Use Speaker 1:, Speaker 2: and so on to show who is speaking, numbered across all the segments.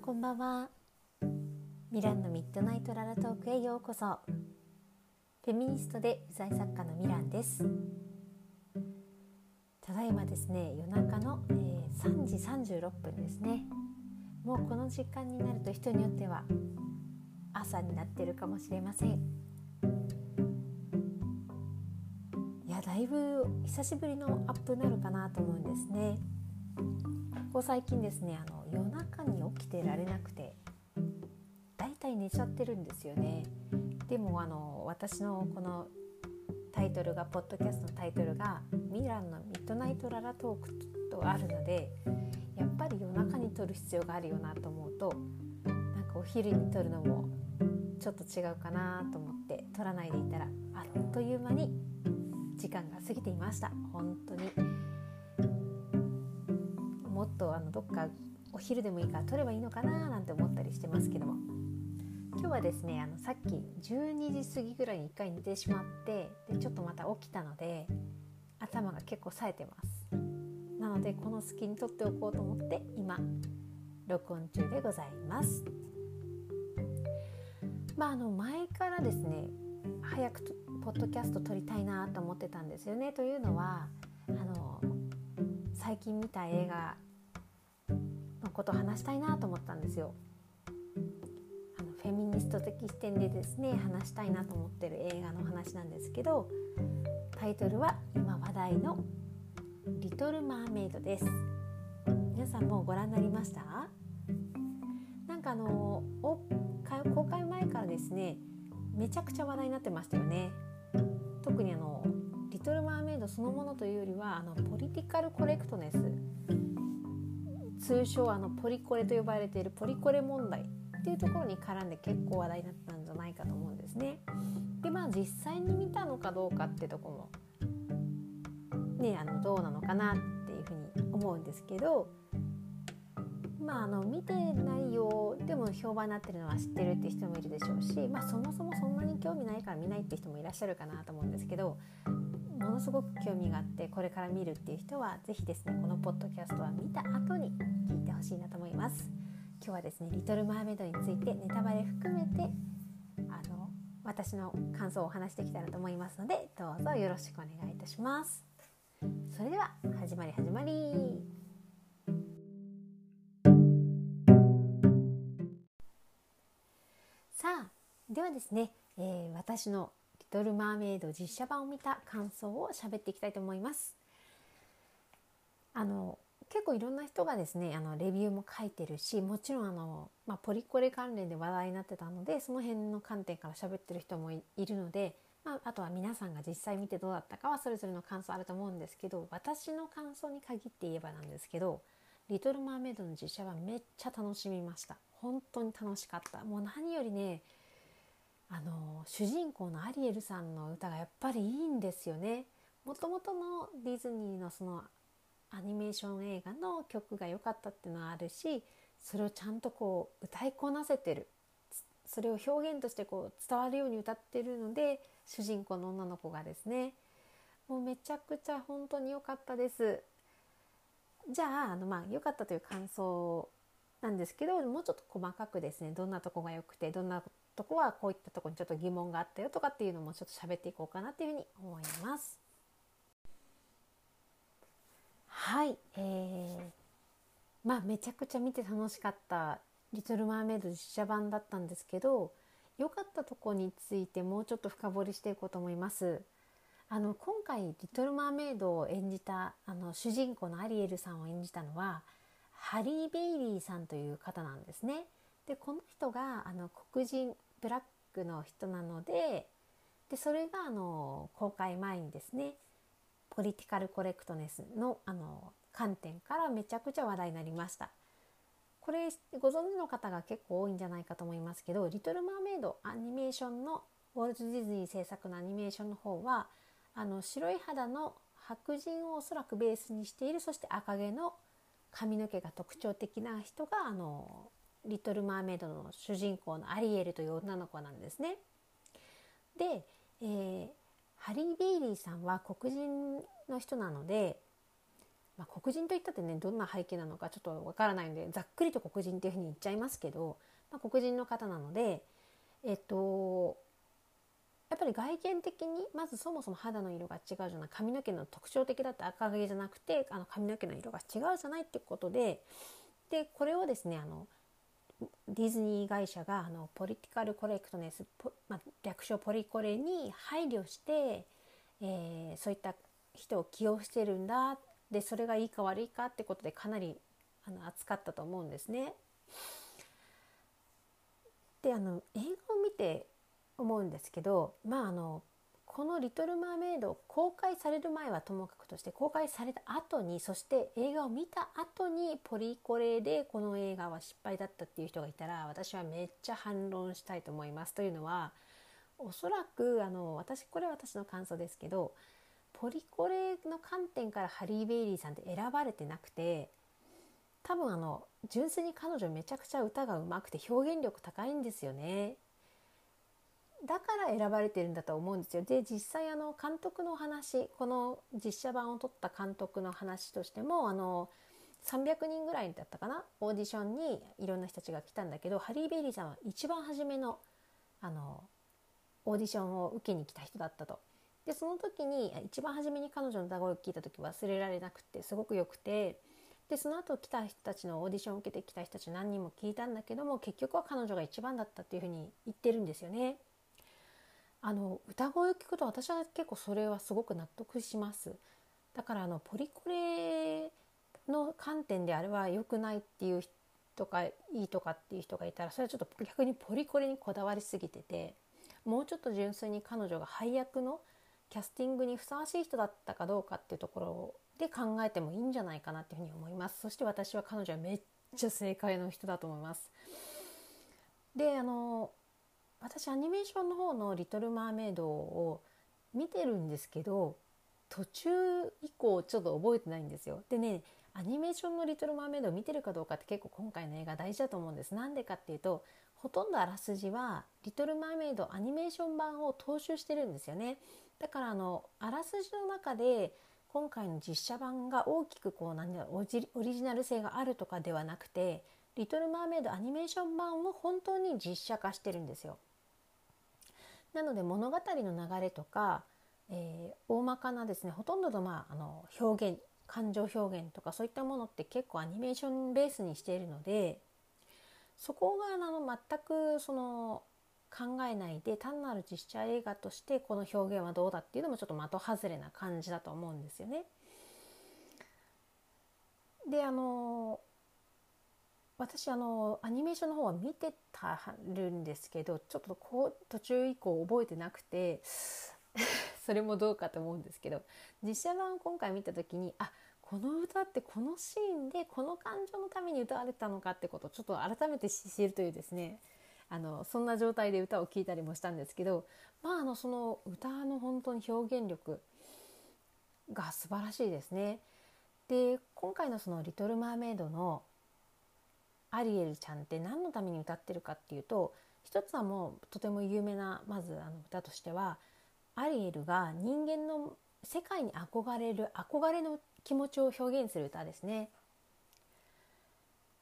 Speaker 1: んこんばんは。ミランのミッドナイトララトークへようこそ。フェミニストで不在作家のミランです。ただいまですね夜中の、えー、3時36分ですね。もうこの時間になると人によっては朝になってるかもしれません。いやだいぶ久しぶりのアップになるかなと思うんですね。ここ最近ですねあの夜中に起きてられなくてだいたい寝ちゃってるんですよね。でもあの私のこのタイトルがポッドキャストのタイトルが「ミランのミッドナイトララトーク」とあるのでやっぱり夜中に撮る必要があるよなと思うとなんかお昼に撮るのもちょっと違うかなと思って撮らないでいたらあっという間に時間が過ぎていました。本当に。もっとあのどっかお昼でもいいから取ればいいのかななんて思ったりしてますけども。今日はですねあのさっき12時過ぎぐらいに1回寝てしまってでちょっとまた起きたので頭が結構冴えてます。なのでこの隙に取っておこうと思って今録音中でございます。まああの前からですね早くポッドキャスト撮りたいなと思ってたんですよね。というのはあの最近見た映画ことを話したいなと思ったんですよ。あのフェミニスト的視点でですね話したいなと思ってる映画の話なんですけどタイトルは今話題の「リトル・マーメイド」です。皆さんもうご覧になりました？なんかあの公開前からですねめちゃくちゃ話題になってましたよね。特にあの「リトル・マーメイド」そのものというよりはあのポリティカルコレクトネス。通称あのポリコレと呼ばれているポリコレ問題っていうところに絡んで結構話題になったんじゃないかと思うんですね。でまあ実際に見たのかどうかってとこもねあのどうなのかなっていうふうに思うんですけどまああの見てないよでも評判になってるのは知ってるって人もいるでしょうし、まあ、そもそもそんなに興味ないから見ないって人もいらっしゃるかなと思うんですけどものすごく興味があってこれから見るっていう人は是非ですねこのポッドキャストは見た後に聞いてほしいなと思います。今日はですね「リトル・マーメイド」についてネタバレ含めてあの私の感想をお話してきたらと思いますのでどうぞよろしくお願いいたします。それでは始まり始まり。さあではですね、えー、私のドルマーメイド実写版を見た感想を喋っていきたいと思います。あの結構いろんな人がですねあのレビューも書いてるしもちろんあの、まあ、ポリコレ関連で話題になってたのでその辺の観点から喋ってる人もいるので、まあ、あとは皆さんが実際見てどうだったかはそれぞれの感想あると思うんですけど私の感想に限って言えばなんですけど「リトル・マーメイド」の実写はめっちゃ楽しみました本当に楽しかったもう何よりねあの主人公のアリエルさんの歌がやっぱりいいんですよね。もともとのディズニーのそのアニメーション映画の曲が良かったっていうのはあるしそれをちゃんとこう歌いこなせてるそれを表現としてこう伝わるように歌ってるので主人公の女の子がですねもうめちゃくちゃ本当に良かったです。じゃああのまあ良かったという感想なんですけどもうちょっと細かくですねどんなとこが良くてどんなとこはこういったとこにちょっと疑問があったよとかっていうのもちょっと喋っていこうかなっていうふうに思います。はい、えー、まあめちゃくちゃ見て楽しかった「リトル・マーメイド」実写版だったんですけど良かったとこについてもうちょっと深掘りしていこうと思います。あの今回「リトル・マーメイド」を演じたあの主人公のアリエルさんを演じたのはハリー・ベイリーさんという方なんですね。でこの人があの黒人ブラックの人なのででそれがあの公開前にですねポリティカルコレクトネスのあの観点からめちゃくちゃ話題になりました。これご存知の方が結構多いんじゃないかと思いますけど「リトル・マーメイド」アニメーションのウォルト・ディズニー制作のアニメーションの方はあの白い肌の白人をおそらくベースにしているそして赤毛の髪の毛が特徴的な人があのリトル・マーメイドの主人公のアリエルという女の子なんですね。で、えー、ハリー・ベイリーさんは黒人の人なのでまあ、黒人といったってねどんな背景なのかちょっとわからないのでざっくりと黒人っていうふうに言っちゃいますけど、まあ、黒人の方なのでえっとやっぱり外見的にまずそもそも肌の色が違うじゃない髪の毛の特徴的だった赤毛じゃなくてあの髪の毛の色が違うじゃないってことででこれをですねあのディズニー会社があのポリティカルコレクトネス、まあ、略称ポリコレに配慮して、えー、そういった人を起用してるんだでそれがいいか悪いかってことでかなりあの扱ったと思うんですね。であの映画を見て思うんですけどまああのこの「リトル・マーメイド」公開される前はともかくとして公開された後にそして映画を見た後にポリコレでこの映画は失敗だったっていう人がいたら私はめっちゃ反論したいと思います。というのはおそらくあの私これは私の感想ですけどポリコレの観点からハリー・ベイリーさんって選ばれてなくて多分あの純粋に彼女めちゃくちゃ歌がうまくて表現力高いんですよね。だから選ばれてるんだと思うんですよ。で実際あの監督の話この実写版を撮った監督の話としてもあの300人ぐらいだったかな？オーディションにいろんな人たちが来たんだけどハリー・ベイリーさんは一番初めのあのオーディションを受けに来た人だったと。でその時に一番初めに彼女の歌声を聞いた時忘れられなくてすごく良くてでその後来た人たちのオーディションを受けてきた人たち何人も聞いたんだけども結局は彼女が一番だったっていうふうに言ってるんですよね。あの歌声を聞くと私は結構それはすごく納得します。だからあのポリコレの観点であれば良くないっていう人かいいとかっていう人がいたらそれはちょっと逆にポリコレにこだわりすぎててもうちょっと純粋に彼女が配役のキャスティングにふさわしい人だったかどうかっていうところで考えてもいいんじゃないかなっていうふうに思いますそして私は彼女はめっちゃ正解の人だと思いますであの私アニメーションの方の「リトル・マーメイド」を見てるんですけど途中以降ちょっと覚えてないんですよ。でねアニメーションの「リトル・マーメイド」を見てるかどうかって結構今回の映画大事だと思うんです。なんでかっていうとほとんどあらすじは「リトル・マーメイド」アニメーション版を踏襲してるんですよね。だからあのあらすじの中で今回の実写版が大きくこう何だろうオリジナル性があるとかではなくて「リトル・マーメイド」アニメーション版を本当に実写化してるんですよ。なので物語の流れとか、えー、大まかなですねほとんどの,、まあ、あの表現感情表現とかそういったものって結構アニメーションベースにしているのでそこがあの全くその考えないで単なる実写映画としてこの表現はどうだっていうのもちょっと的外れな感じだと思うんですよね。であの私あのアニメーションの方は見てたるんですけどちょっとこう途中以降覚えてなくて それもどうかと思うんですけど実写版を今回見た時にあこの歌ってこのシーンでこの感情のために歌われたのかってことをちょっと改めて知るというですねあのそんな状態で歌を聴いたりもしたんですけどまああのその歌の本当に表現力が素晴らしいですね。で今回のその「リトル・マーメイド」のアリエルちゃんって何のために歌ってるかっていうと一つはもうとても有名なまずあの歌としてはアリエルが人間の世界に憧れる憧れの気持ちを表現する歌ですね。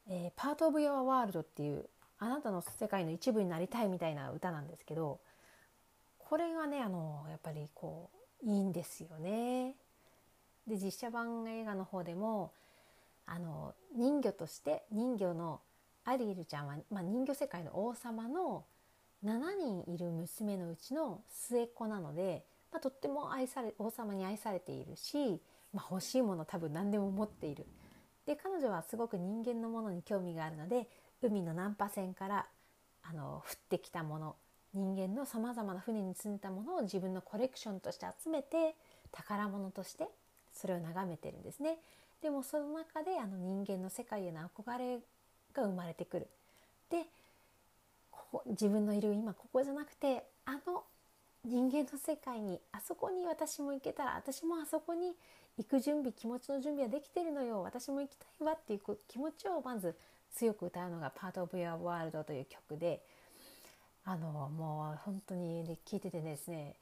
Speaker 1: えー、Part of Your World っていうあなたの世界の一部になりたいみたいな歌なんですけどこれがねあのやっぱりこういいんですよね。で実写版映画の方でもあの人魚として人魚のアリエルちゃんは、まあ、人魚世界の王様の7人いる娘のうちの末っ子なので、まあ、とっても愛され王様に愛されているし、まあ、欲しいもの多分何でも持っている。で彼女はすごく人間のものに興味があるので海の難破船からあの降ってきたもの人間のさまざまな船に積んだものを自分のコレクションとして集めて宝物としてそれを眺めてるんですね。でもその中であの人間の世界への憧れが生まれてくる。でここ自分のいる今ここじゃなくてあの人間の世界にあそこに私も行けたら私もあそこに行く準備気持ちの準備はできてるのよ私も行きたいわっていう気持ちをまず強く歌うのが「Part of Your World」という曲であのもう本当に聴いててですね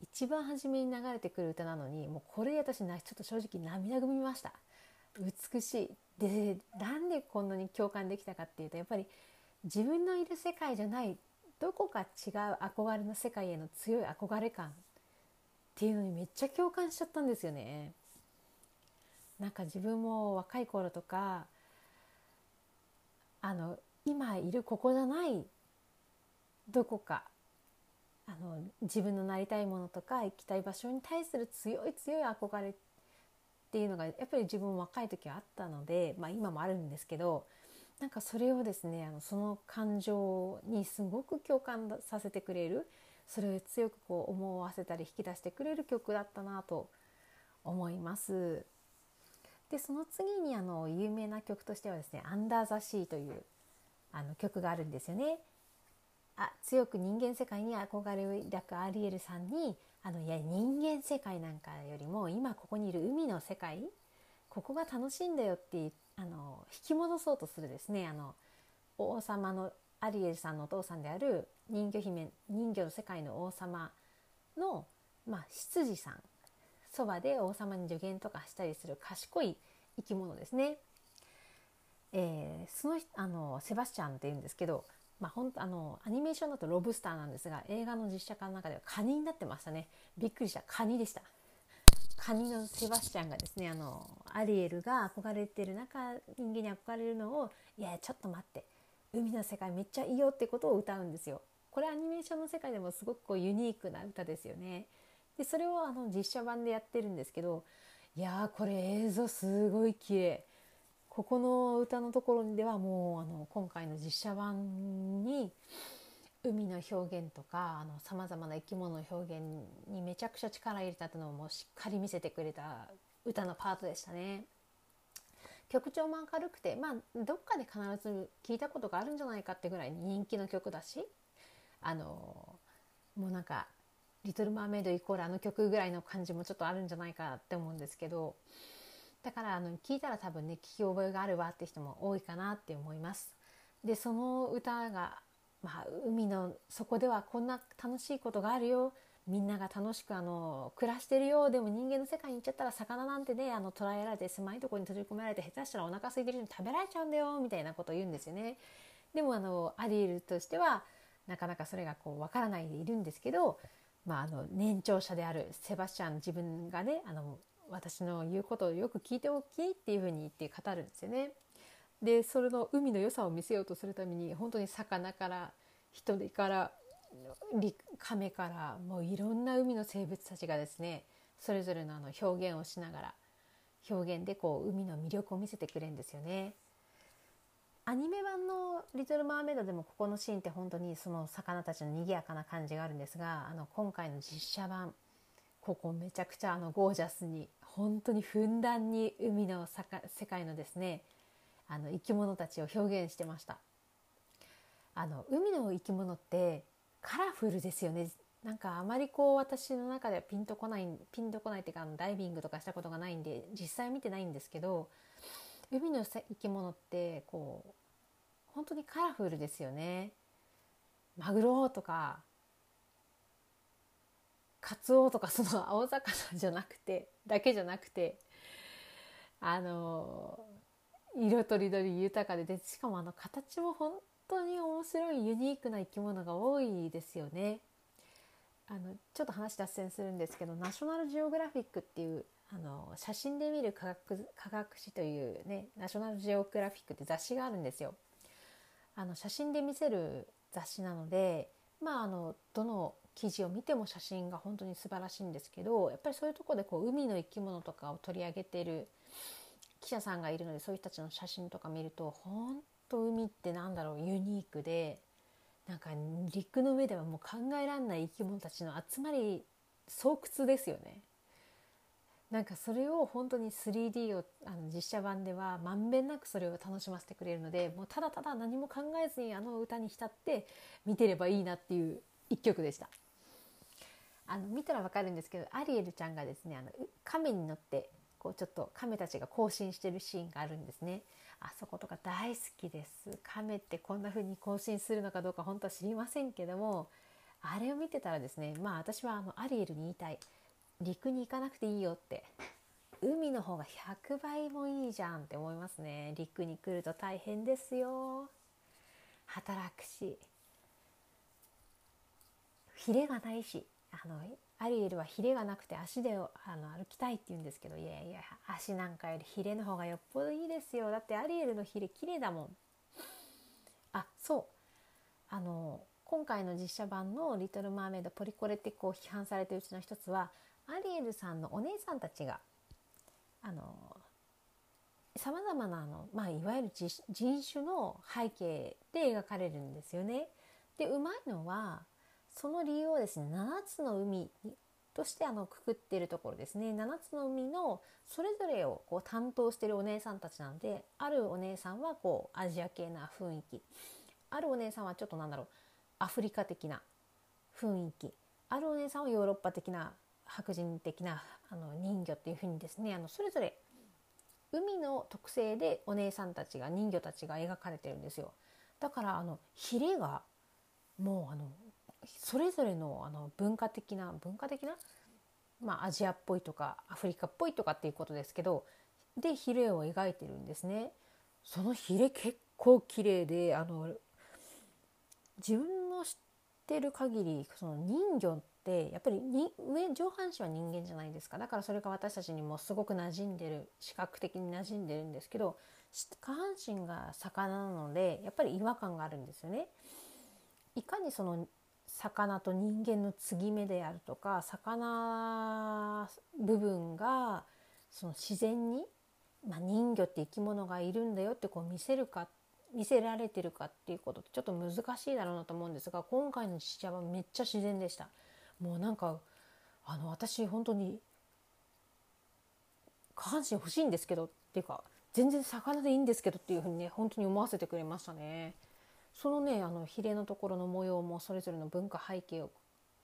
Speaker 1: 一番初めに流れてくる歌なのにもうこれ私ちょっと正直涙ぐみました美しいでなんでこんなに共感できたかっていうとやっぱり自分のいる世界じゃないどこか違う憧れの世界への強い憧れ感っていうのにめっちゃ共感しちゃったんですよね。なんか自分も若い頃とかあの今いるここじゃないどこかあの自分のなりたいものとか行きたい場所に対する強い強い憧れっっていうのがやっぱり自分若い時はあったので、まあ、今もあるんですけどなんかそれをですねあのその感情にすごく共感させてくれるそれを強くこう思わせたり引き出してくれる曲だったなと思います。でその次にあの有名な曲としてはですね「アンダー・ザ・シー」というあの曲があるんですよね。あ強く人間世界に憧れを抱くアリエルさんにあのいや人間世界なんかよりも今ここにいる海の世界ここが楽しいんだよってあの引き戻そうとするですねあの王様のアリエルさんのお父さんである人魚姫人魚の世界の王様の、まあ、執事さんそばで王様に助言とかしたりする賢い生き物ですね。えー、そのあのセバスチャンっていうんですけどまあ、ほんあのアニメーションだとロブスターなんですが映画の実写化の中ではカニになってましたね。びっくりした。カニでした。カニのセバスチャンがですねあのアリエルが憧れてる中人間に憧れるのをいやちょっと待って。海の世界めっちゃいいよってことを歌うんですよ。これアニメーションの世界でもすごくこうユニークな歌ですよね。でそれをあの実写版でやってるんですけどいやーこれ映像すごい綺麗。ここの歌のところではもうあの今回の実写版に海の表現とかさまざまな生き物の表現にめちゃくちゃ力入れたってのをもうしっかり見せてくれた歌のパートでしたね。曲調も明るくてまあどっかで必ず聞いたことがあるんじゃないかってぐらい人気の曲だしあのもうなんか「リトル・マーメイド」イコールあの曲ぐらいの感じもちょっとあるんじゃないかって思うんですけどだからあの聞いたら多分ね聞き覚えがあるわって人も多いかなって思います。でその歌が、まあ、海の底ではこんな楽しいことがあるよみんなが楽しくあの暮らしてるよでも人間の世界に行っちゃったら魚なんてねあの捕らえられて狭いところに閉じ込められて下手したらお腹空いてる人に食べられちゃうんだよみたいなことを言うんですよね。でもあのアリエルとしてはなかなかそれがこう分からないでいるんですけど、まあ、あの年長者であるセバスチャン自分がねあの私の言うことをよく聞いておきっていうふうに言って語るんですよね。でそれの海の良さを見せようとするために本当に魚から人から亀からもういろんな海の生物たちがですねそれぞれのあの表現をしながら表現でこう海の魅力を見せてくれるんですよね。アニメ版の「リトル・マーメイド」でもここのシーンって本当にその魚たちの賑やかな感じがあるんですがあの今回の実写版ここめちゃくちゃあのゴージャスに本当にふんだんに海の世界のですねあの生き物たちを表現してました。あの海の生き物ってカラフルですよね。なんかあまりこう私の中ではピンとこないピンとこないっていうかあのダイビングとかしたことがないんで実際見てないんですけど海の生き物ってこう本当にカラフルですよね。マグロとかカツオとかその青魚じゃなくてだけじゃなくてあの色とりどり豊かででしかもあの形も本当に面白いユニークな生き物が多いですよね。あのちょっと話脱線するんですけどナショナルジオグラフィックっていうあの写真で見る科学科学誌というねナショナルジオグラフィックって雑誌があるんですよ。あの写真で見せる雑誌なのでまああのどの記事を見ても写真が本当に素晴らしいんですけどやっぱりそういうとこでこう海の生き物とかを取り上げている記者さんがいるのでそういう人たちの写真とか見ると本当海ってなんだろうユニークでなんか陸の上ではもう考えられない生き物たちの集まり巣窟ですよね。なんかそれを本当に 3D をあの実写版ではまんべんなくそれを楽しませてくれるのでもうただただ何も考えずにあの歌に浸って見てればいいなっていう一曲でした。あの見たらわかるんですけどアリエルちゃんがですねあの亀に乗ってこうちょっと亀たちが行進してるシーンがあるんですね。あそことか大好きです。亀ってこんな風に行進するのかどうか本当は知りませんけどもあれを見てたらですねまあ私はあのアリエルに言いたい。陸に行かなくていいよって。海の方が100倍もいいじゃんって思いますね。陸に来ると大変ですよ。働くし。ヒレがないし。あのアリエルはヒレがなくて足であの歩きたいって言うんですけどいやいや足なんかよりヒレの方がよっぽどいいですよ。だってアリエルのヒレ綺麗だもん。あそう。あの今回の実写版の「リトル・マーメイド」ポリコレってこう批判されてるうちの一つはアリエルさんのお姉さんたちがあのさまざまなあの、まあ、いわゆる人種の背景で描かれるんですよね。でうまいのはその理由をですね7つの海としてあのくくってるところですね。7つの海のそれぞれをこう担当してるお姉さんたちなのであるお姉さんはこうアジア系な雰囲気。あるお姉さんはちょっとなんだろうアフリカ的な雰囲気。あるお姉さんはヨーロッパ的な白人的なあの人魚っていうふうにですねあのそれぞれ海の特性でお姉さんたちが人魚たちが描かれてるんですよ。だからあのヒレがもうあのそれぞれのあの文化的な文化的な、まあ、アジアっぽいとかアフリカっぽいとかっていうことですけどでヒレを描いてるんですね。そのヒレ結構綺麗であの自分の知ってる限りその人魚ってやっぱりに上上半身は人間じゃないですかだからそれが私たちにもすごく馴染んでる視覚的に馴染んでるんですけど下半身が魚なのでやっぱり違和感があるんですよね。いかにその魚と人間の継ぎ目であるとか魚部分がその自然に、まあ、人魚って生き物がいるんだよってこう見せるか見せられてるかっていうことってちょっと難しいだろうなと思うんですが今回の実写はめっちゃ自然でした。もうなんかあの私本当に下半身欲しいんですけどっていうか全然魚でいいんですけどっていうふうにね本当に思わせてくれましたね。そのねあのヒレのところの模様もそれぞれの文化背景を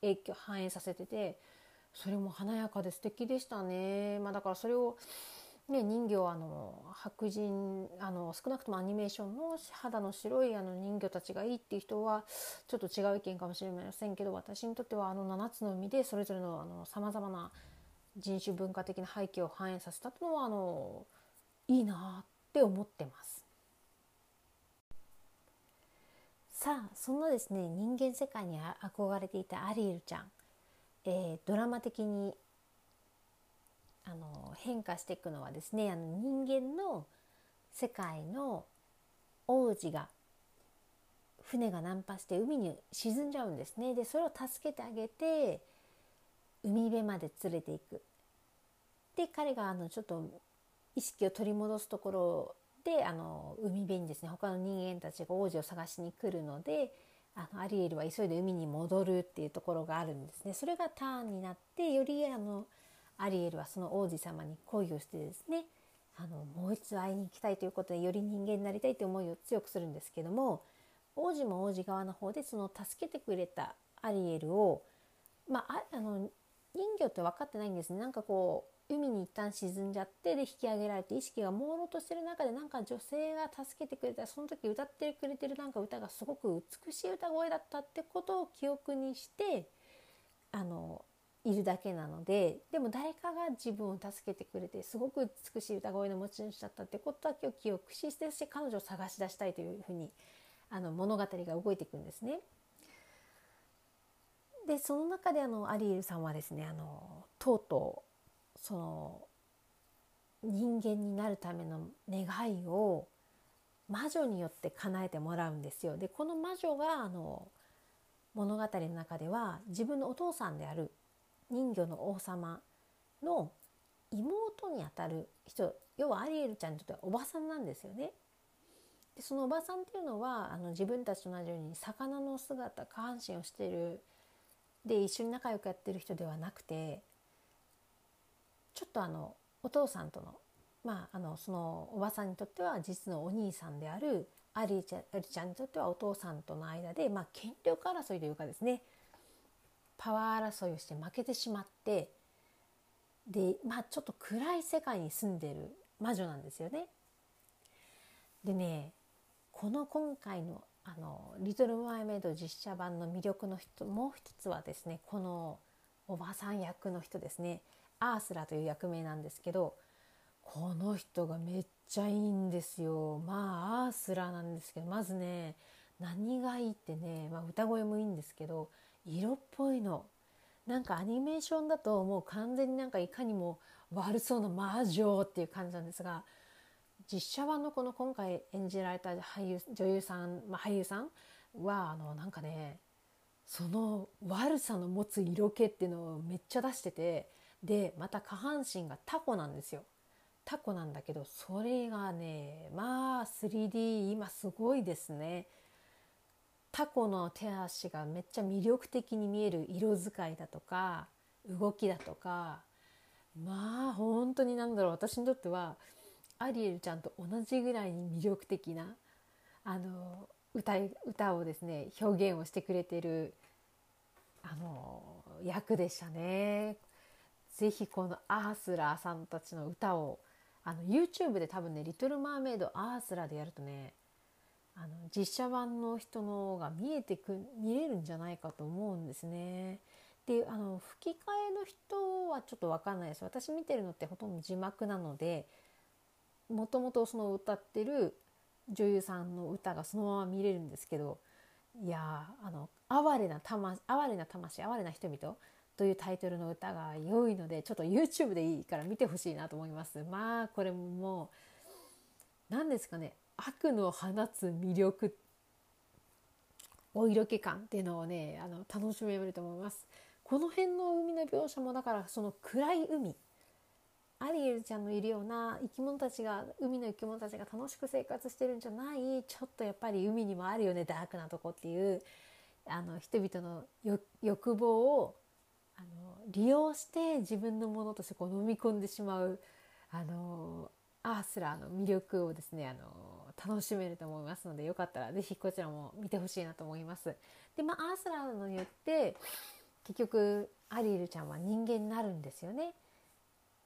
Speaker 1: 影響反映させててそれも華やかで素敵でしたね。まあ、だからそれをね、人魚あの白人あの少なくともアニメーションの肌の白いあの人魚たちがいいっていう人はちょっと違う意見かもしれませんけど私にとってはあの7つの海でそれぞれのさまざまな人種文化的な背景を反映させたというのはあのいいなって思ってます。さあそんなですね人間世界に憧れていたアリエルちゃん、えー、ドラマ的にあの変化していくのはですねあの人間の世界の王子が船が難破して海に沈んじゃうんですね。でそれを助けてあげて海辺まで連れていく。で彼があのちょっと意識を取り戻すところをであの海辺にですね他の人間たちが王子を探しに来るのであのアリエルは急いで海に戻るっていうところがあるんですね。それがターンになってよりあのアリエルはその王子様に恋をしてですねあのもう一度会いに行きたいということでより人間になりたいという思いを強くするんですけども王子も王子側の方でその助けてくれたアリエルをまああの人魚って分かってないんですねなんかこう海に一旦沈んじゃってで引き上げられて意識が朦朧としてる中でなんか女性が助けてくれたその時歌ってくれてるなんか歌がすごく美しい歌声だったってことを記憶にしてあのいるだけなのででも誰かが自分を助けてくれてすごく美しい歌声の持ち主だったってことだけを記憶しして彼女を探し出したいというふうにあの物語が動いていくんですね。でその中であのアリエルさんはですねあのとうとうその人間になるための願いを魔女によって叶えてもらうんですよ。でこの魔女があの物語の中では自分のお父さんである人魚の王様の妹にあたる人要はアリエルちゃんにとってはおばさんなんですよね。でそのおばさんっていうのはあの自分たちと同じように魚の姿下半身をしてるで一緒に仲良くやってる人ではなくてちょっとあのお父さんとのまああのそのおばさんにとっては実のお兄さんであるアリちゃんちゃんにとってはお父さんとの間で、まあ、権力争いというかですねパワー争いをして負けてしまってでまあちょっと暗い世界に住んでる魔女なんですよね。でねこの今回の「あのリトル・マイメイド」実写版の魅力の人もう一つはですねこのおばさん役の人ですねアースラという役名なんですけどこの人がめっちゃいいんですよ。まあアースラなんですけどまずね何がいいってね、まあ、歌声もいいんですけど色っぽいの。なんかアニメーションだともう完全になんかいかにも悪そうな魔女っていう感じなんですが実写版のこの今回演じられた俳優女優さん、まあ、俳優さんはあのなんかねその悪さの持つ色気っていうのをめっちゃ出しててでまた下半身がタコなんですよ。タコなんだけどそれがねまあ 3D 今すごいですね。タコの手足がめっちゃ魅力的に見える色使いだとか動きだとかまあ本当になんだろう私にとってはアリエルちゃんと同じぐらいに魅力的なあの歌歌をですね表現をしてくれてるあの役でしたね。ぜひこのアースラーさんたちの歌をあの YouTube で多分ね「リトル・マーメイド」アースラーでやるとねあの実写版の人のが見えてく見れるんじゃないかと思うんですね。であの吹き替えの人はちょっと分かんないです私見てるのってほとんど字幕なのでもともとその歌ってる女優さんの歌がそのまま見れるんですけどいやあの哀れな魂哀れな魂哀れな人々というタイトルの歌が良いのでちょっと YouTube でいいから見てほしいなと思います。まあこれももう何ですかね。悪の放つ魅力お色気感っていうのをねあの楽しめると思います。この辺の海の描写もだからその暗い海。アリエルちゃんのいるような生き物たちが海の生き物たちが楽しく生活してるんじゃない。ちょっとやっぱり海にもあるよねダークなとこっていうあの人々の欲望を利用して自分のものとしてこう飲み込んでしまうあのアースラーの魅力をですねあの楽しめると思いますのでよかったら是非こちらも見てほしいなと思います。でまあアースラーのによって結局アリエルちゃんは人間になるんですよね。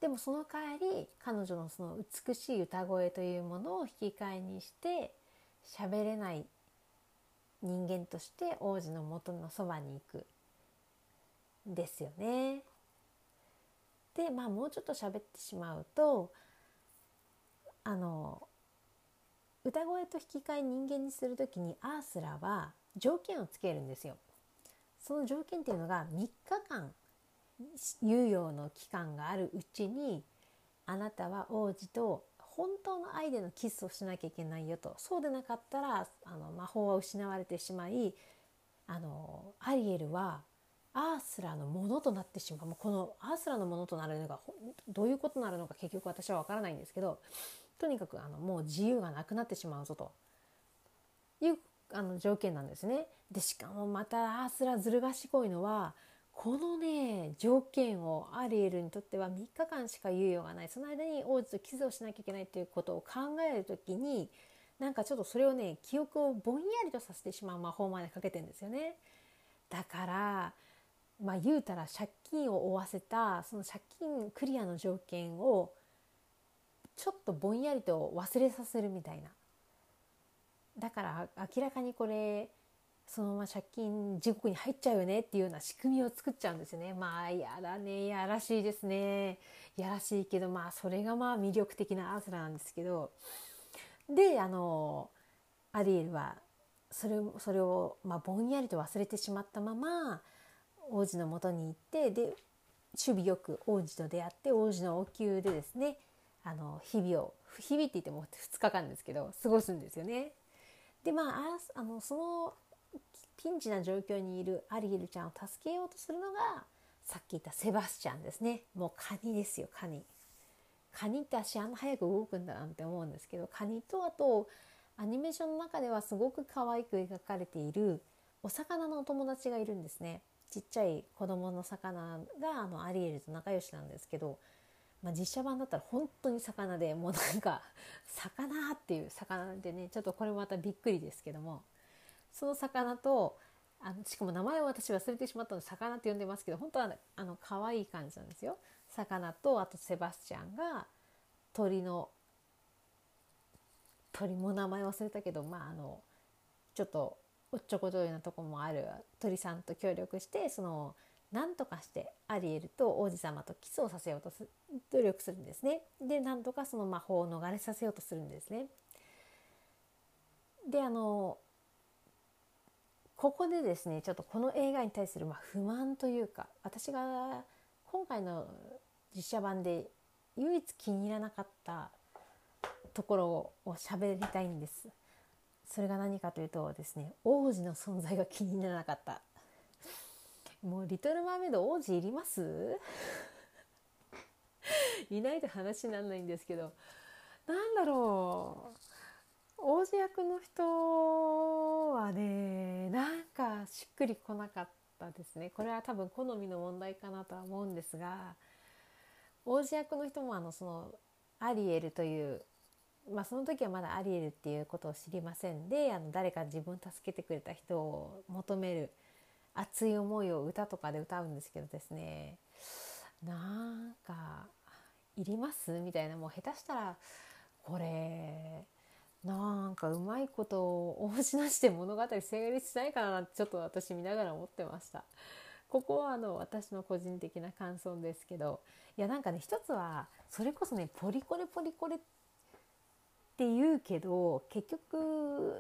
Speaker 1: でもその代わり彼女のその美しい歌声というものを引き換えにして喋れない人間として王子の元のそばに行くですよね。でまあもうちょっと喋ってしまうとあの歌声と引き換え人間にする時にアースラは条件をつけるんですよ。その条件っていうのが3日間猶予の期間があるうちにあなたは王子と本当の愛でのキスをしなきゃいけないよとそうでなかったらあの魔法は失われてしまいあのアリエルはアースラのものとなってしまうもうこのアースラのものとなるのがどういうことになるのか結局私は分からないんですけどとにかくあのもう自由がなくなってしまうぞというあの条件なんですね。でしかもまたアースラずる賢いのはこのね条件をアリエルにとっては3日間しか猶予がないその間に王子とキスをしなきゃいけないっていうことを考える時になんかちょっとそれをね記憶をぼんやりとさせてしまう魔法までかけてんですよね。だからまあ言うたら借金を負わせたその借金クリアの条件をちょっとぼんやりと忘れさせるみたいな。だから明らかにこれそのまま借金地獄に入っちゃうよねっていうような仕組みを作っちゃうんですよね。まあやだねやらしいですね。やらしいけどまあそれがまあ魅力的なアースラなんですけどであのアリエルはそれそれを、まあ、ぼんやりと忘れてしまったまま王子のもとに行ってで守備よく王子と出会って王子の王宮でですねあの日々を日々って言っても2日間ですけど過ごすんですよね。でまああのそのピンチな状況にいるアリエルちゃんを助けようとするのがさっき言ったセバスチャンですね。もうカニですよカニ。カニって足あんな早く動くんだなんて思うんですけどカニとあとアニメーションの中ではすごく可愛く描かれているお魚のお友達がいるんですね。ちっちゃい子供の魚があのアリエルと仲良しなんですけど、まあ、実写版だったら本当に魚でもうなんか 魚っていう魚でねちょっとこれもまたびっくりですけどもその魚とあのしかも名前を私忘れてしまったので魚って呼んでますけど本当はあの可愛い感じなんですよ。魚とあとセバスチャンが鳥の鳥も名前忘れたけどまああのちょっとおっちょこちょいなとこもある鳥さんと協力してその何とかしてアリエルと王子様とキスをさせようとす努力するんですね。でなんとかその魔法を逃れさせようとするんですね。であのここでですねちょっとこの映画に対するまあ不満というか私が今回の実写版で唯一気に入らなかったところを喋りたいんです。それが何かというとですね王子の存在が気にならなかった。もうリトル・マーメイド王子いります？いないと話にならないんですけど。なんだろう。王子役の人はねなんかしっくりこなかったですね。これは多分好みの問題かなとは思うんですが王子役の人もあのそのアリエルというまあ、その時はまだアリエルっていうことを知りませんであの誰か自分助けてくれた人を求める熱い思いを歌とかで歌うんですけどですねなんかいります？みたいなもう下手したらこれなんかうまいことを応じなしで物語成立しないかなってちょっと私見ながら思ってました。ここはあの私の個人的な感想ですけどいやなんかね一つはそれこそねポリコレポリコレっって言うけど結局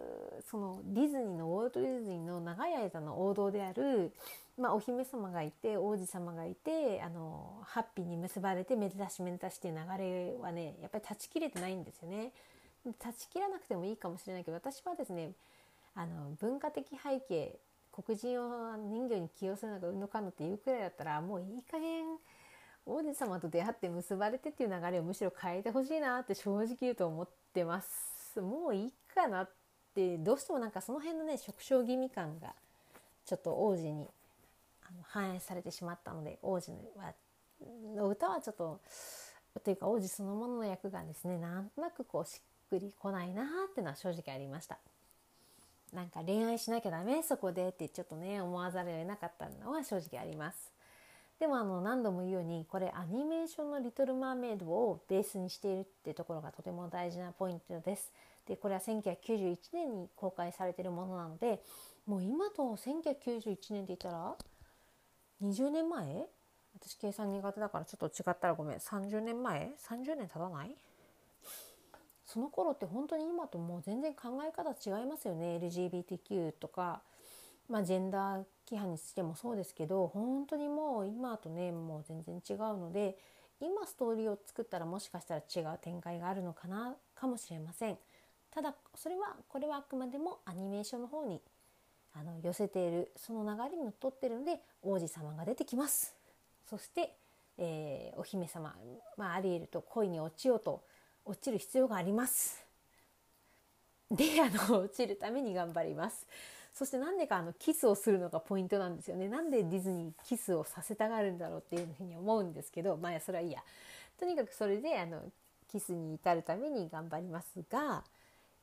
Speaker 1: そのディズニーのウォルト・ディズニーの長い間の王道である、まあ、お姫様がいて王子様がいてあのハッピーに結ばれてめでたしめでたしっていう流れはねやっぱり断ち切れてないんですよね。断ち切らなくてもいいかもしれないけど私はですねあの文化的背景黒人を人魚に起用するのがうんのかんのっていうくらいだったらもういい加減王子様と出会って結ばれてっていう流れをむしろ変えてほしいなって正直言うと思ってますもういいかなってどうしてもなんかその辺のね縮小気味感がちょっと王子に反映されてしまったので王子はの歌はちょっとというか王子そのものの役がですねなんとなくこうしっくりこないなっていうのは正直ありました。なんか恋愛しなきゃダメそこでってちょっとね思わざるを得なかったのは正直あります。でもあの何度も言うようにこれアニメーションの「リトル・マーメイド」をベースにしているってところがとても大事なポイントです。でこれは1991年に公開されているものなのでもう今と1991年って言ったら20年前？私計算苦手だからちょっと違ったらごめん。30年前？30年経たない？その頃って本当に今ともう全然考え方違いますよね。LGBTQ とかまあ、ジェンダー規範にしてもそうですけど本当にもう今とねもう全然違うので今ストーリーを作ったらもしかしたら違う展開があるのかなかもしれません。ただそれはこれはあくまでもアニメーションの方にあの寄せているその流れにのっとってるので王子様が出てきます。そして、えー、お姫様、まあ、アリエルと恋に落ちようと落ちる必要があります。であの落ちるために頑張ります。そしてなんでかあのキスをするのがポイントなんですよね。なんでディズニーキスをさせたがるんだろうっていうふうに思うんですけどまあそれはいいや。とにかくそれであのキスに至るために頑張りますが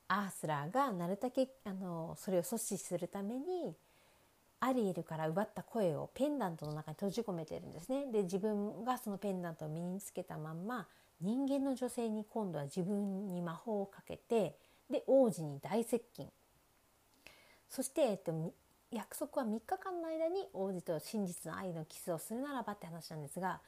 Speaker 1: アースラーがなるだけあのそれを阻止するためにアリエルから奪った声をペンダントの中に閉じ込めてるんですね。で自分がそのペンダントを身につけたまんま人間の女性に今度は自分に魔法をかけてで王子に大接近。そして、えっと、約束は3日間の間に王子と真実の愛のキスをするならばって話なんですが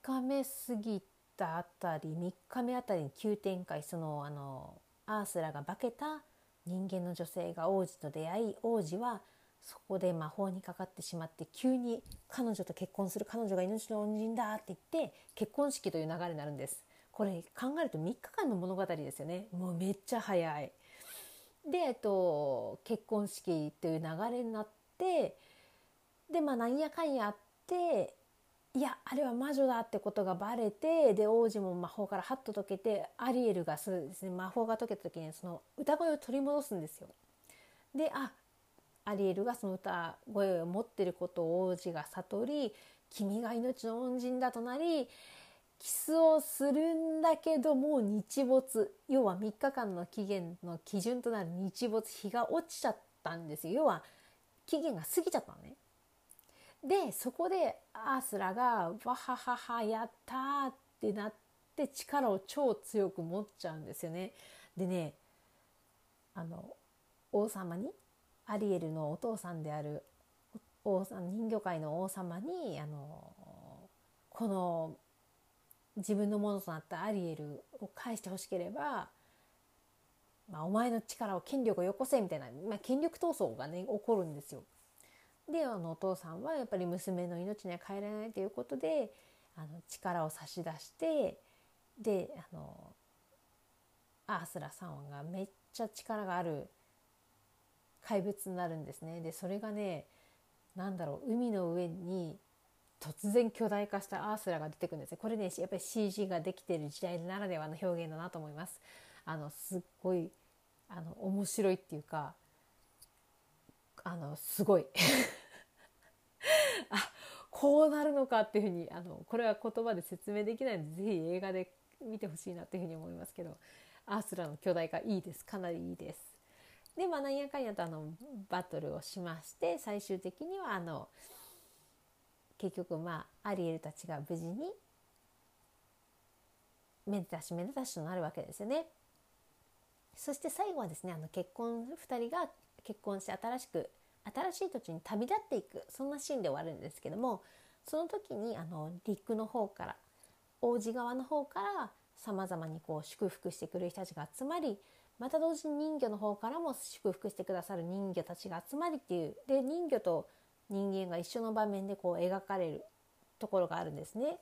Speaker 1: 2日目過ぎたあたり3日目あたりに急展開そのあのアースラが化けた人間の女性が王子と出会い王子はそこで魔法にかかってしまって急に彼女と結婚する彼女が命の恩人だって言って結婚式という流れになるんです。これ考えると3日間の物語ですよね。もうめっちゃ早い。で、えっと、結婚式という流れになってでまあなんやかんやあっていやあれは魔女だってことがバレてで王子も魔法からハッと解けてアリエルがそうですね魔法が解けた時にその歌声を取り戻すんですよ。であアリエルがその歌声を持ってることを王子が悟り「君が命の恩人だ」となりキスをするんだけども日没要は3日間の期限の基準となる日没日が落ちちゃったんですよ要は期限が過ぎちゃったのね。でそこでアースラが「わはははやった!」ってなって力を超強く持っちゃうんですよね。でねあの王様にアリエルのお父さんである王さん人魚界の王様にあのこの自分のものとなったアリエルを返してほしければ、まあ、お前の力を権力をよこせみたいな、まあ、権力闘争がね起こるんですよ。であのお父さんはやっぱり娘の命には帰れないということであの力を差し出してであのアースラさんがめっちゃ力がある怪物になるんですね。でそれがね何だろう海の上に突然巨大化したアースラが出てくるんですね。これねやっぱり CG ができてる時代ならではの表現だなと思います。あのすっごいあの面白いっていうかあのすごい。あこうなるのかっていうふうにあのこれは言葉で説明できないので是非映画で見てほしいなっていうふうに思いますけどアースラの巨大化いいです。かなりいいです。でまあなんやかんやとあのバトルをしまして最終的にはあの結局まあアリエルたちが無事にめでたしめでたしとなるわけですよね。そして最後はですねあの結婚2人が結婚して新しく新しい土地に旅立っていくそんなシーンで終わるんですけどもその時にあの陸の方から王子側の方からさまざまにこう祝福してくる人たちが集まりまた同時に人魚の方からも祝福してくださる人魚たちが集まりっていうで人魚と人間が一緒の場面でこう描かれるところがあるんですね。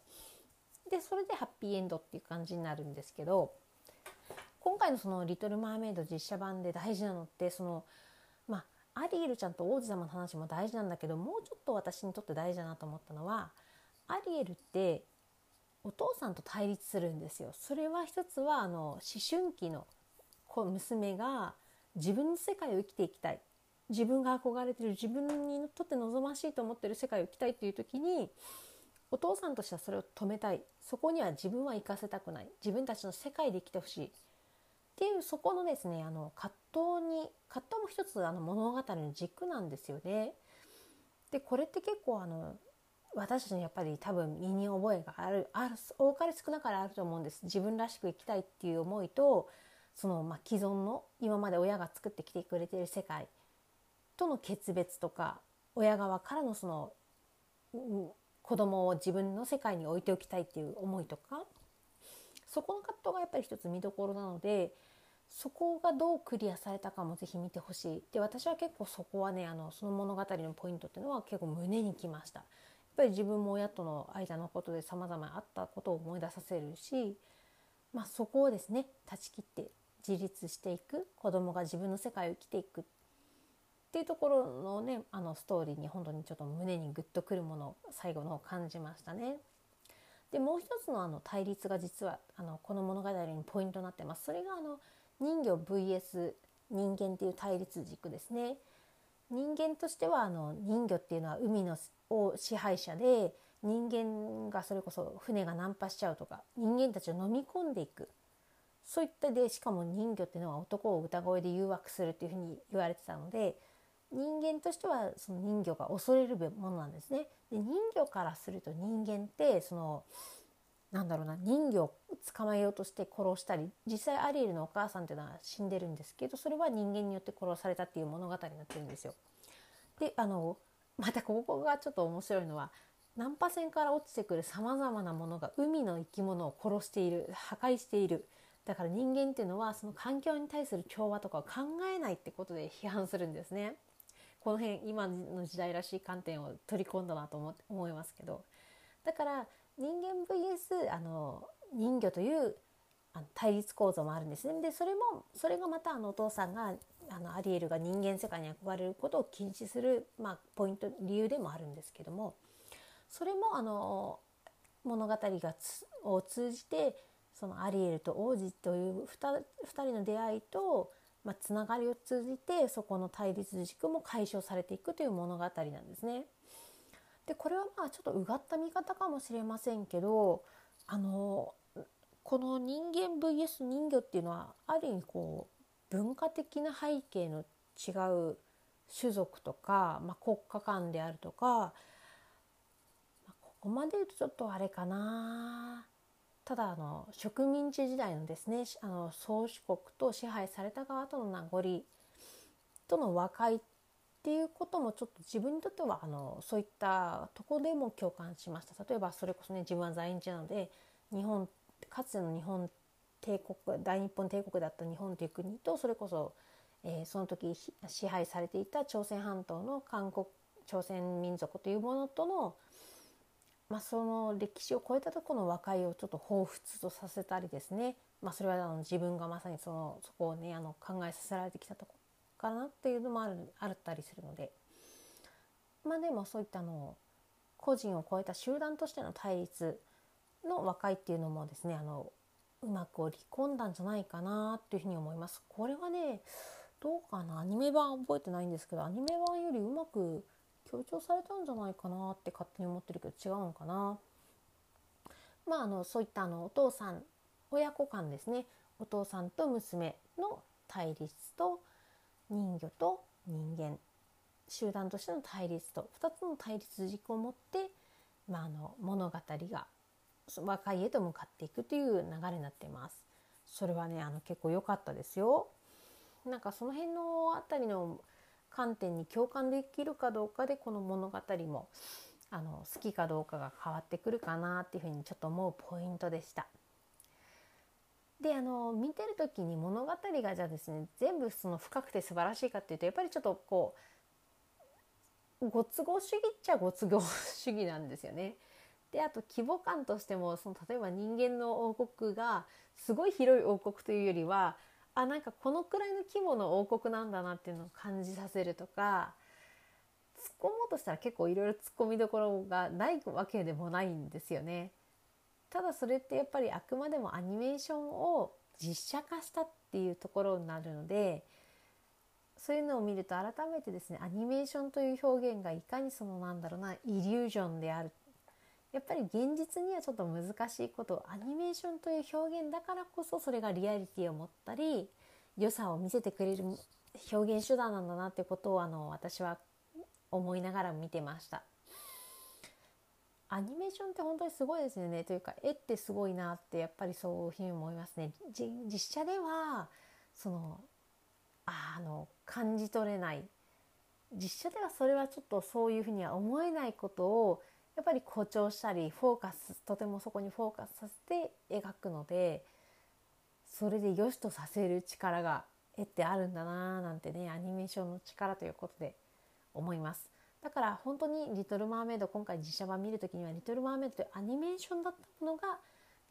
Speaker 1: でそれでハッピーエンドっていう感じになるんですけど今回のその「リトル・マーメイド」実写版で大事なのってそのまあアリエルちゃんと王子様の話も大事なんだけどもうちょっと私にとって大事だなと思ったのはアリエルってお父さんと対立するんですよ。それは一つはあの思春期の娘が自分の世界を生きていきたい自分が憧れてる自分にとって望ましいと思ってる世界を生きたいっていう時にお父さんとしてはそれを止めたい。そこには自分は行かせたくない。自分たちの世界で生きてほしい。っていうそこのですねあの葛藤に葛藤も一つあの物語の軸なんですよね。でこれって結構あの私たちにやっぱり多分身に覚えがあるある多かれ少なからあると思うんです。自分らしく生きたいっていう思いとそのまあ既存の今まで親が作ってきてくれている世界。との決別とか親側からのその、うん、子供を自分の世界に置いておきたいっていう思いとかそこの葛藤がやっぱり一つ見どころなのでそこがどうクリアされたかもぜひ見てほしい。で私は結構そこはねあのその物語のポイントっていうのは結構胸にきました。やっぱり自分も親との間のことで様々あったことを思い出させるし、まあ、そこをですね断ち切って自立していく子供が自分の世界を生きていくっっていうところのねあのストーリーに本当にちょっと胸にグッとくるものを最後のを感じましたね。でもう一つのあの対立が実はあのこの物語にポイントになってます。それがあの人魚 VS 人間っていう対立軸ですね。人間としてはあの人魚っていうのは海のを支配者で人間がそれこそ船がナンパしちゃうとか人間たちを飲み込んでいくそういったでしかも人魚っていうのは男を歌声で誘惑するっていうふうに言われてたので人間としてはその人魚が恐れるものなんですね。で人魚からすると人間ってそのなんだろうな人魚を捕まえようとして殺したり実際アリエルのお母さんっていうのは死んでるんですけどそれは人間によって殺されたっていう物語になってるんですよ。であのまたここがちょっと面白いのは難破船から落ちてくるさまざまなものが海の生き物を殺している破壊しているだから人間っていうのはその環境に対する調和とかを考えないってことで批判するんですね。この辺今の時代らしい観点を取り込んだなと思思いますけどだから人間 VS あの人魚というあの対立構造もあるんですね。でそれもそれがまたあのお父さんがあのアリエルが人間世界に憧れることを禁止する、まあ、ポイント理由でもあるんですけどもそれもあの物語がを通じてそのアリエルと王子という 2, 2人の出会いとまあ、つながりを通じてそこの対立軸も解消されていくという物語なんですね。でこれはまあちょっとうがった見方かもしれませんけどあのこの人間 VS 人魚っていうのはある意味こう文化的な背景の違う種族とか、まあ、国家間であるとか、まあ、ここまで言うとちょっとあれかなただあの植民地時代のですねあの宗主国と支配された側との名残との和解っていうこともちょっと自分にとってはあのそういったとこでも共感しました。例えばそれこそね自分は在日なので日本かつての日本帝国大日本帝国だった日本という国とそれこそ、えー、その時支配されていた朝鮮半島の韓国朝鮮民族というものとの、まあ、その歴史を超えたとこの和解をちょっと彷彿とさせたりですね、まあ、それはあの自分がまさにそのそこをねあの考えさせられてきたとこかなっていうのもあるあったりするので。まあでもそういったの個人を超えた集団としての対立の和解っていうのもですねあのうまく織り込んだんじゃないかなっていうふうに思います。これはねどうかな？アニメ版覚えてないんですけどアニメ版よりうまく強調されたんじゃないかなって勝手に思ってるけど違うのかな。まああのそういったあのお父さん親子間ですねお父さんと娘の対立と人魚と人間集団としての対立と2つの対立軸を持って、まあ、あの物語が和解へと向かっていくという流れになっています。それはねあの結構良かったですよ。なんかその辺のあたりの観点に共感できるかどうかでこの物語もあの好きかどうかが変わってくるかなっていうふうにちょっと思うポイントでした。であの見てる時に物語がじゃあですね全部その深くて素晴らしいかっていうとやっぱりちょっとこうご都合主義っちゃご都合主義なんですよね。であと規模感としてもその例えば人間の王国がすごい広い王国というよりはあなんかこのくらいの規模の王国なんだなっていうのを感じさせるとか突っ込もうとしたら結構いろいろ突っ込みどころがないわけでもないんですよね。ただそれってやっぱりあくまでもアニメーションを実写化したっていうところになるのでそういうのを見ると改めてですねアニメーションという表現がいかにそのなんだろうなイリュージョンであるやっぱり現実にはちょっと難しいことアニメーションという表現だからこそそれがリアリティを持ったり良さを見せてくれる表現手段なんだなってことをあの私は思いながら見てました。アニメーションって本当にすごいですよねというか絵ってすごいなってやっぱりそういうふうに思いますね。実写ではそのあの感じ取れない実写ではそれはちょっとそういうふうには思えないことをやっぱり誇張したりフォーカスとてもそこにフォーカスさせて描くのでそれで良しとさせる力が絵ってあるんだなーなんてねアニメーションの力ということで思います。だから本当に「リトル・マーメイド」今回実写版見る時には「リトル・マーメイド」というアニメーションだったものが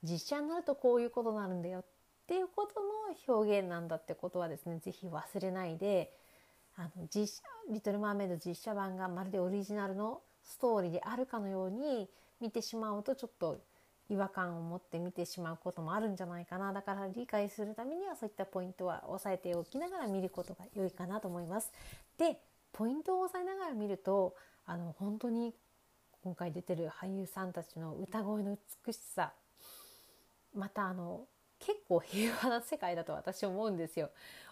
Speaker 1: 実写になるとこういうことになるんだよっていうことの表現なんだってことはですね是非忘れないであの実写リトル・マーメイド実写版がまるでオリジナルのストーリーであるかのように見てしまうとちょっと違和感を持って見てしまうこともあるんじゃないかなだから理解するためにはそういったポイントは押さえておきながら見ることが良いかなと思います。でポイントを押さえながら見るとあの本当に今回出てる俳優さんたちの歌声の美しさまたあの結構平和な世界だと私思うんですよ。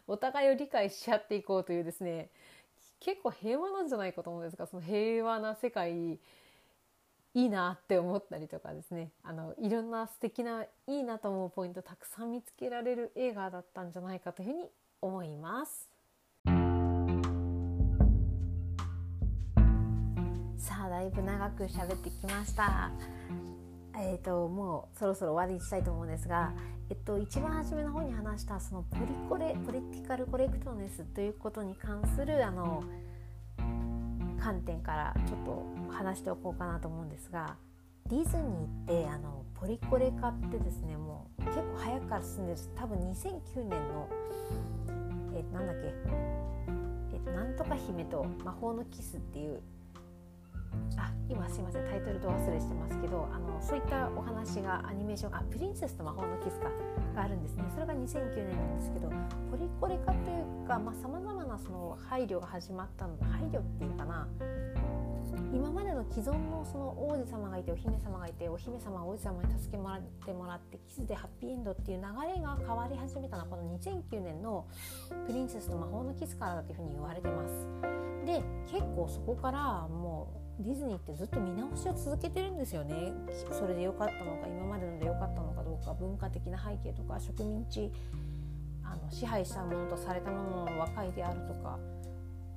Speaker 1: お互いを理解し合っていこうというですね結構平和なんじゃないかと思うんですがその平和な世界いいなって思ったりとかですねあのいろんな素敵ないいなと思うポイントたくさん見つけられる映画だったんじゃないかというふうに思います。さあだいぶ長く喋ってきました。えーと、もうそろそろ終わりにしたいと思うんですが、えっと、一番初めの方に話したそのポリコレポリティカルコレクトネスということに関するあの観点からちょっと話しておこうかなと思うんですがディズニーってあのポリコレ化ってですねもう結構早くから進んでる多分2009年のえなんだっけえなんとか姫と魔法のキスっていうあ今すいませんタイトルと忘れしてますけどあのそういったお話がアニメーションあプリンセスと魔法のキスかがあるんですねそれが2009年なんですけどポリコレ化というかさまざ、まなその配慮が始まったの配慮っていうかな今までの既存のその王子様がいてお姫様がいてお姫様王子様に助けもらってもらってキスでハッピーエンドっていう流れが変わり始めたのはこの2009年の「プリンセスと魔法のキス」からだというふうに言われてます。で結構そこからもうディズニーってずっと見直しを続けてるんですよね。それで良かったのか今までので良かったのかどうか文化的な背景とか植民地あの支配したものとされたものの和解であるとか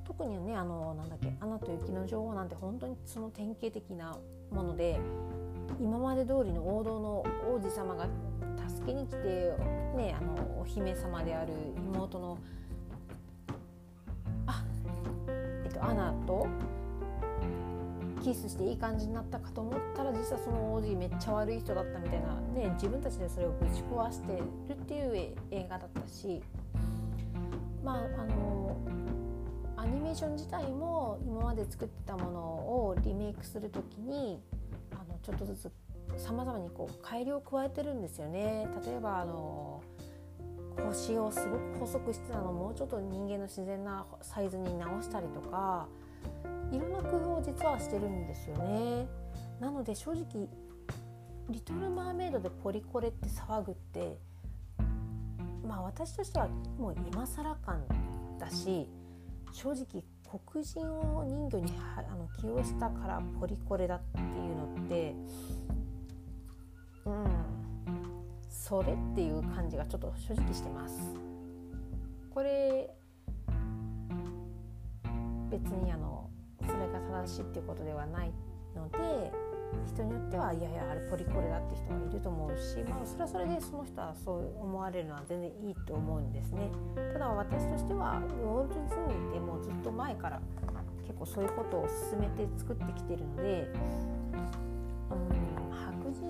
Speaker 1: 特にねあのなんだっけ「アナと雪の女王」なんて本当にその典型的なもので今まで通りの王道の王子様が助けに来て、ね、あのお姫様である妹のあ、えっと、アナとキスしていい感じになったかと思ったら実はその王子めっちゃ悪い人だったみたいな、ね、自分たちでそれをぶち壊してるっていう映画だったしまああのアニメーション自体も今まで作ってたものをリメイクする時にあのちょっとずつさまざまにこう改良を加えてるんですよね。例えばあの腰をすごく細くしてたのをもうちょっと人間の自然なサイズに直したりとかいろんな工夫を実はしてるんですよね。なので正直「リトル・マーメイド」でポリコレって騒ぐってまあ私としてはもう今更感だし正直黒人を人魚にあの起用したからポリコレだっていうのってうんそれっていう感じがちょっと正直してます。これ別にあのそれが正しいっていうことではないので人によってはいやいやあれポリコレだって人はいると思うし、まあ、それはそれでその人はそう思われるのは全然いいと思うんですね。ただ私としてはウォルト・ディズニーってもうずっと前から結構そういうことを進めて作ってきてるので、うん、白人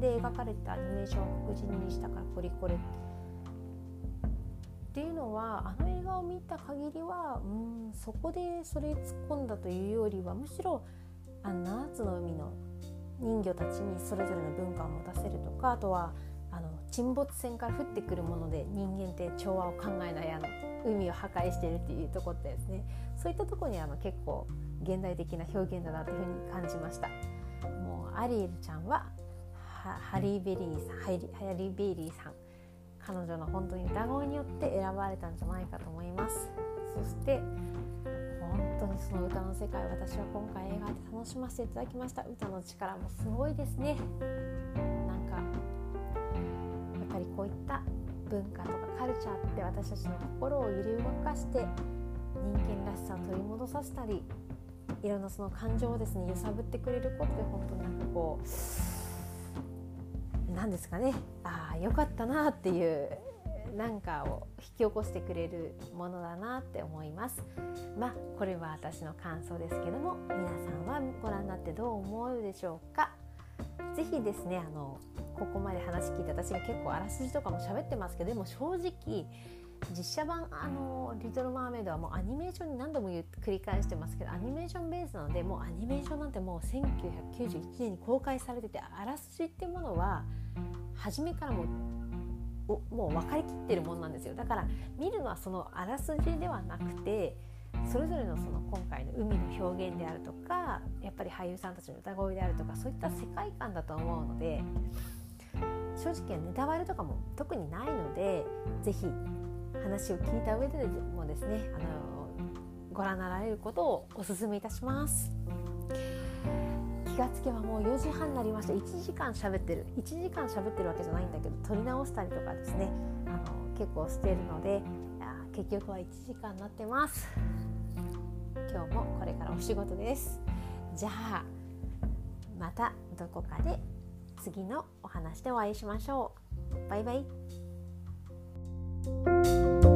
Speaker 1: で描かれたアニメーションを黒人にしたからポリコレってっていうのはあの映画を見た限りはうんそこでそれ突っ込んだというよりはむしろあの7つの海の人魚たちにそれぞれの文化を持たせるとかあとはあの沈没船から降ってくるもので人間って調和を考えないあの海を破壊してるっていうところですね。そういったところにあの結構現代的な表現だなというふうに感じました。もうアリエルちゃんはハリー・ベイリーさんハリー・ベイリーさん。彼女の本当に歌声によって選ばれたんじゃないかと思います。そして本当にその歌の世界私は今回映画で楽しませていただきました。歌の力もすごいですね。なんかやっぱりこういった文化とかカルチャーって私たちの心を揺り動かして人間らしさを取り戻させたりいろんなその感情をですね揺さぶってくれることで本当になんかこう何ですかね。ああよかったなっていうなんかを引き起こしてくれるものだなって思います。まあこれは私の感想ですけども皆さんはご覧になってどう思うでしょうか？是非ですねあのここまで話聞いて私が結構あらすじとかも喋ってますけどでも正直実写版あの「リトル・マーメイド」はもうアニメーションに何度も繰り返してますけどアニメーションベースなのでもうアニメーションなんてもう1991年に公開されててあらすじっていうものは初めからもうもう分かりきってるもんなんですよ。だから見るのはそのあらすじではなくてそれぞれのその今回の海の表現であるとかやっぱり俳優さんたちの歌声であるとかそういった世界観だと思うので正直ネタバレとかも特にないので是非話を聞いた上でもですねあのご覧になられることをお勧めいたします。気がつけばもう4時半になりました1時間喋ってる1時間喋ってるわけじゃないんだけど撮り直したりとかですねあの結構してるので結局は1時間になってます。今日もこれからお仕事です。じゃあまたどこかで次のお話でお会いしましょう。バイバイ。Música